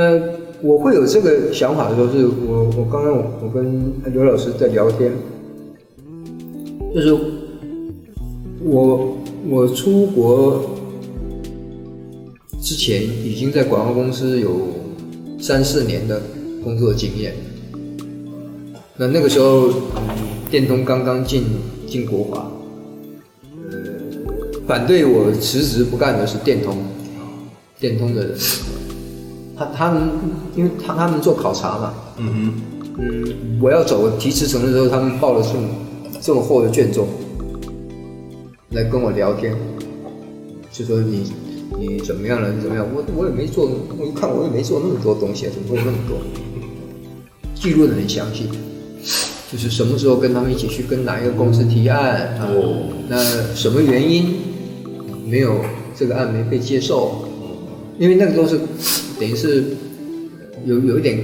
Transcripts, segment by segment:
那我会有这个想法的时候，是我我刚刚我跟刘老师在聊天，就是我我出国之前已经在广告公司有三四年的工作经验。那那个时候，嗯，电通刚刚进进国华，呃，反对我辞职不干的是电通，电通的人，他他们因为他他们做考察嘛，嗯哼，嗯，我要走提辞呈的时候，他们抱了这么这么厚的卷宗来跟我聊天，就说你你怎么样了？你怎么样？我我也没做，我一看我也没做那么多东西，怎么会那么多？记录的很详细。就是什么时候跟他们一起去跟哪一个公司提案啊？那什么原因没有这个案没被接受？因为那个都是等于是有有一点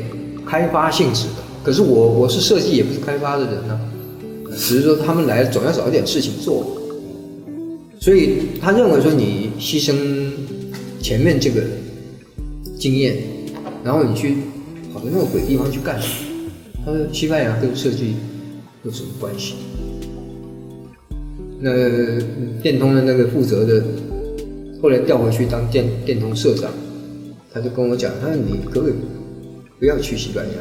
开发性质的。可是我我是设计也不是开发的人呢，只是说他们来总要找一点事情做，所以他认为说你牺牲前面这个经验，然后你去跑到那个鬼地方去干什么？他说：“西班牙跟设计有什么关系？”那电通的那个负责的，后来调回去当电电通社长，他就跟我讲：“他说你可不可以不要去西班牙？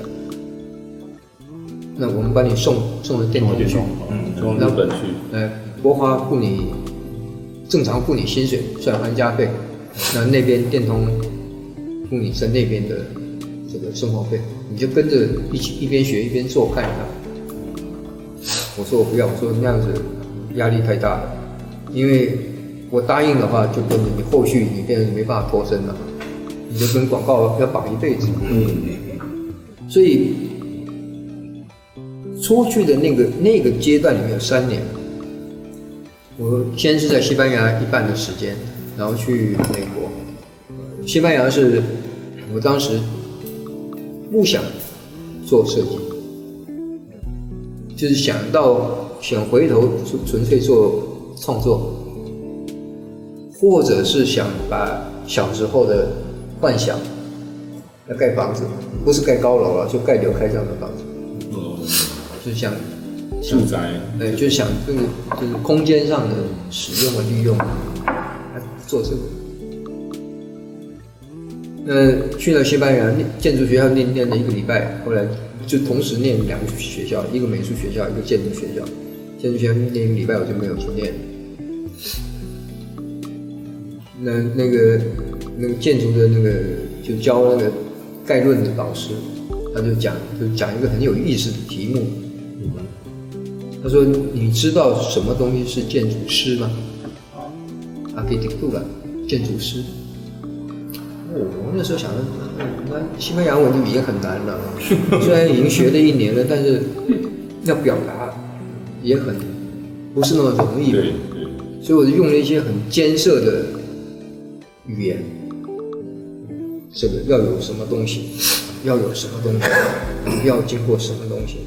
那我们把你送送到电通去，嗯，从日本去，哎，国华付你正常付你薪水，算安家费，那那边电通付你在那边的。”这个生活费，你就跟着一起一边学一边做看一看。我说我不要，我说那样子压力太大了，因为我答应的话，就跟着你后续你变成没办法脱身了，你就跟广告要绑一辈子。嗯，所以出去的那个那个阶段里面有三年，我先是在西班牙一半的时间，然后去美国。西班牙是我当时。不想做设计，就是想到想回头纯纯粹做创作，或者是想把小时候的幻想要盖房子，不是盖高楼了，就盖刘开这样的房子。哦，就是想住宅，对，就是想这个就是空间上的使用和利用，做这个。那，去了西班牙建筑学校念念了一个礼拜，后来就同时念两个学校，一个美术学校，一个建筑学校。建筑学校念一个礼拜，我就没有去念。那那个那个建筑的那个就教那个概论的老师，他就讲就讲一个很有意思的题目。他说：“你知道什么东西是建筑师吗？”啊，给顶住了，建筑师。我那时候想的，那西班牙文就已经很难了，虽然已经学了一年了，但是要表达也很不是那么容易。所以我就用了一些很艰涩的语言。这个要有什么东西，要有什么东西，要经过什么东西，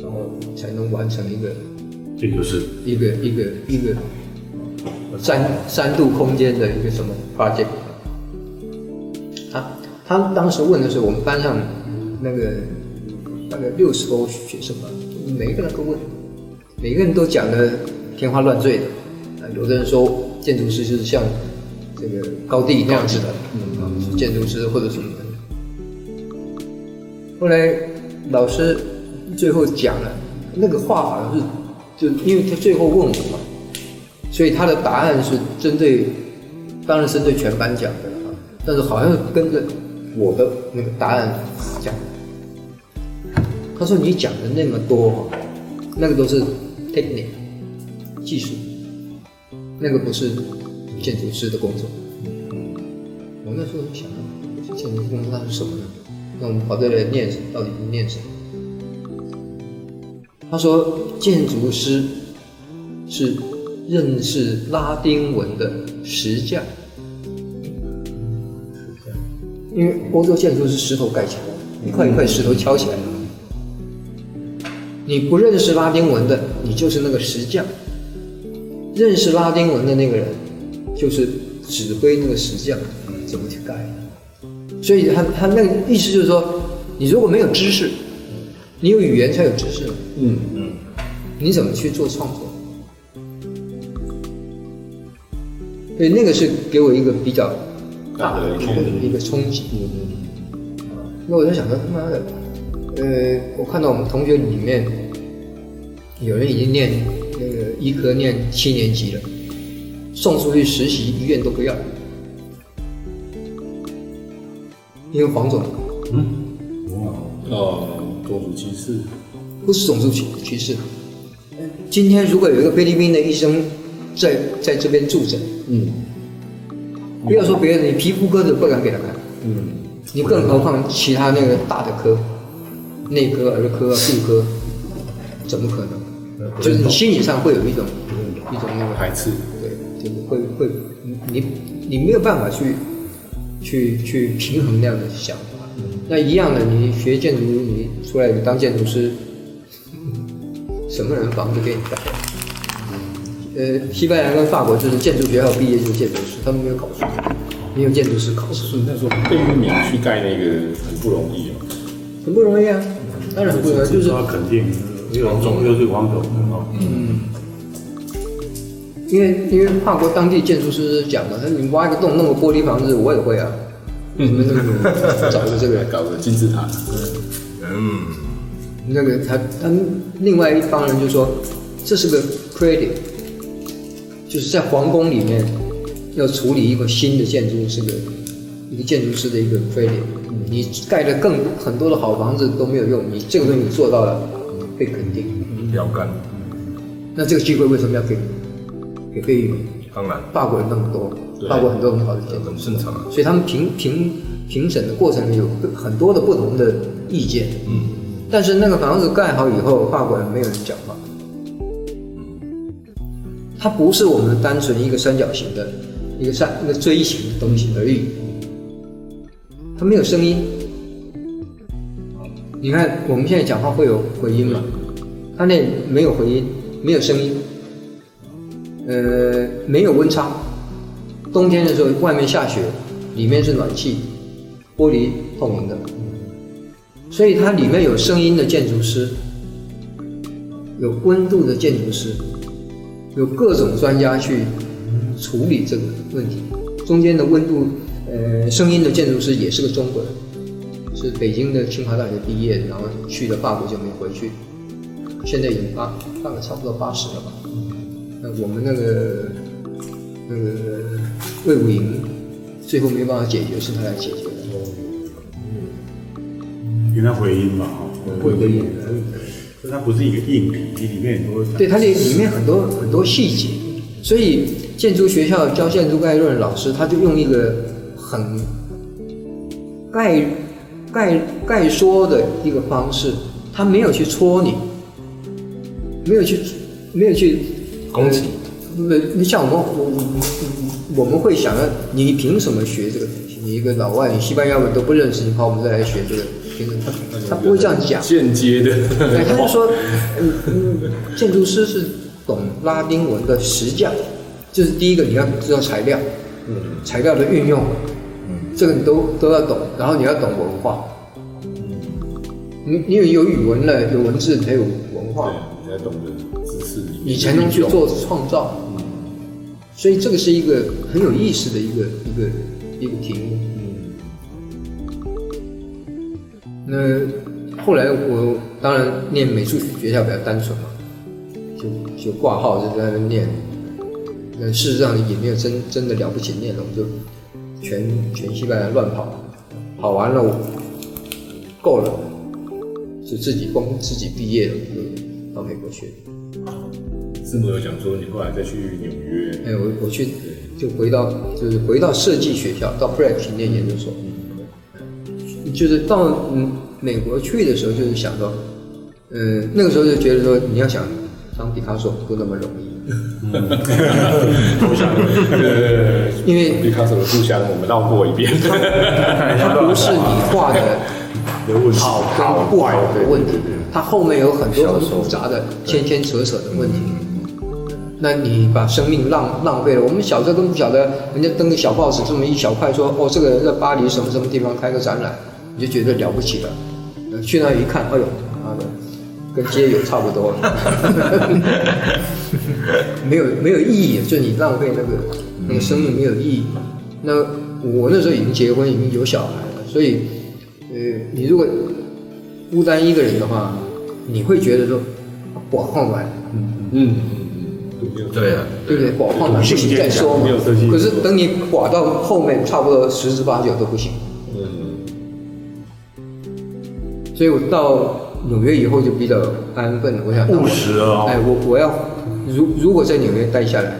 然后才能完成一个，这就是一个一个一个三三度空间的一个什么 project。他当时问的是我们班上那个大概六十多学生吧，每一个人都问，每个人都讲的天花乱坠的。有的人说建筑师就是像这个高地那样子的，嗯，建筑师或者什么的。后来老师最后讲了那个话，好像是就因为他最后问我嘛，所以他的答案是针对，当然是针对全班讲的啊，但是好像跟着。我的那个答案讲，他说你讲的那么多，那个都是 technique 技术，那个不是建筑师的工作。我那时候想，建筑工作那是什么呢？那我们跑这来念什么？到底是念什么？他说建筑师是认识拉丁文的石匠。因为欧洲建筑是石头盖起来的，一块一块石头敲起来的。你不认识拉丁文的，你就是那个石匠；认识拉丁文的那个人，就是指挥那个石匠怎么去改。所以他他那个意思就是说，你如果没有知识，你有语言才有知识，嗯嗯，你怎么去做创作？所以那个是给我一个比较大的一个一个冲击。那我就想说，他妈的，呃，我看到我们同学里面有人已经念那个医科念七年级了，送出去实习，医院都不要，因为黄种，嗯，哦，种族歧视，不是种族歧歧视。今天如果有一个菲律宾的医生在在这边住诊。嗯，不要说别人，你皮肤科都不敢给他看，嗯，你更何况其他那个大的科，内科、儿科、妇科，怎么可能？就是你心理上会有一种一种那个排斥，对，就是会会你你没有办法去去去平衡那样的想法。那一样的，你学建筑，你出来你当建筑师，什么人房子给你盖？呃，西班牙跟法国就是建筑学校毕业就是建筑师，他们没有考试，没有建筑师考试。那时候贝聿铭去盖那个很不容易啊，很不容易啊，当然很不容易，就是他肯定，王总又是王总，嗯，因为因为法国当地建筑师讲嘛，他说你挖一个洞弄个玻璃房子，我也会啊，嗯，找个这个搞个金字塔，嗯，那个他他另外一帮人就说这是个 credit。就是在皇宫里面要处理一个新的建筑，是个一个建筑师的一个 credit。你盖了更很多的好房子都没有用，你这个东西你做到了，被肯定。标杆。那这个机会为什么要给给贝聿铭？当然，法国人那么多，法国很多很好的建筑很，正常。所以他们评评评审的过程里有很多的不同的意见。嗯。但是那个房子盖好以后，法国人没有人讲话。它不是我们单纯一个三角形的一个三一个锥形的东西而已，它没有声音。你看我们现在讲话会有回音嘛？它那没有回音，没有声音，呃，没有温差。冬天的时候外面下雪，里面是暖气，玻璃透明的，所以它里面有声音的建筑师，有温度的建筑师。有各种专家去处理这个问题，中间的温度，呃，声音的建筑师也是个中国人，是北京的清华大学毕业，然后去了法国就没回去，现在已经八大概差不多八十了吧。我们那个那个魏武营最后没办法解决，是他来解决的。嗯，给他回音吧，哈，回音。它不是一个硬皮，里面很多。对，它里里面很多很多细节，所以建筑学校教建筑概论老师，他就用一个很概概概说的一个方式，他没有去戳你，没有去没有去攻击。那你像我们我我们会想啊，你凭什么学这个东西？你一个老外，你西班牙文都不认识，你跑我们这来学这个？他他不会这样讲，间接的。他就说，嗯嗯，建筑师是懂拉丁文的石匠，就是第一个你要知道材料，嗯，材料的运用，嗯，这个你都都要懂，然后你要懂文化，嗯，你你有有语文了，有文字才有文化，你才懂得你才能去做创造，嗯，所以这个是一个很有意思的一个一个一个题目。嗯那后来我当然念美术学校比较单纯嘛，就就挂号就在那念。那事实上也没有真真的了不起念了，我就全全西班牙乱跑，跑完了我够了，就自己光自己毕业了，就到美国去。是没有讲说你后来再去纽约？哎，我我去就回到就是回到设计学校，到 Pratt 去念研究所。嗯就是到嗯美国去的时候，就是想说，嗯、呃，那个时候就觉得说，你要想当毕卡索不那么容易。故乡，呃，因为毕卡索的故乡我们绕过一遍，它不是你画的好跟不好的问题，它后面有很多很复杂的牵牵扯扯的问题。那你把生命浪浪费了。我们小时候都不晓得，人家登个小报纸这么一小块说，哦，这个人在巴黎什么什么地方开个展览，你就觉得了不起了。去那一看，哎呦，妈的，跟街友差不多，没有没有意义，就你浪费那个那个生命没有意义。那我那时候已经结婚，已经有小孩了，所以，呃，你如果孤单一个人的话，你会觉得说，寡旷完，嗯嗯嗯，对啊，对不对？寡旷完不行再说嘛。可是等你寡到后面，差不多十之八九都不行。嗯所以我到纽约以后就比较安分，我想务实啊。哎，我我要如如果在纽约待下来，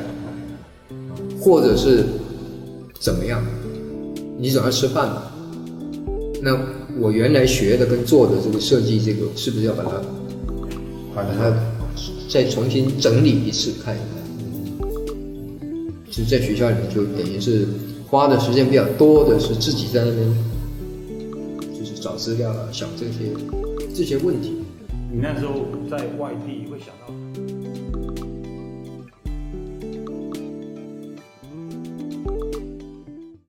或者是怎么样，你总要吃饭嘛。那我原来学的跟做的这个设计，这个是不是要把它把它再重新整理一次看一看？其实，在学校里面就等于是花的时间比较多的是自己在那边。就是找资料啊，想这些这些问题。你那时候在外地会想到。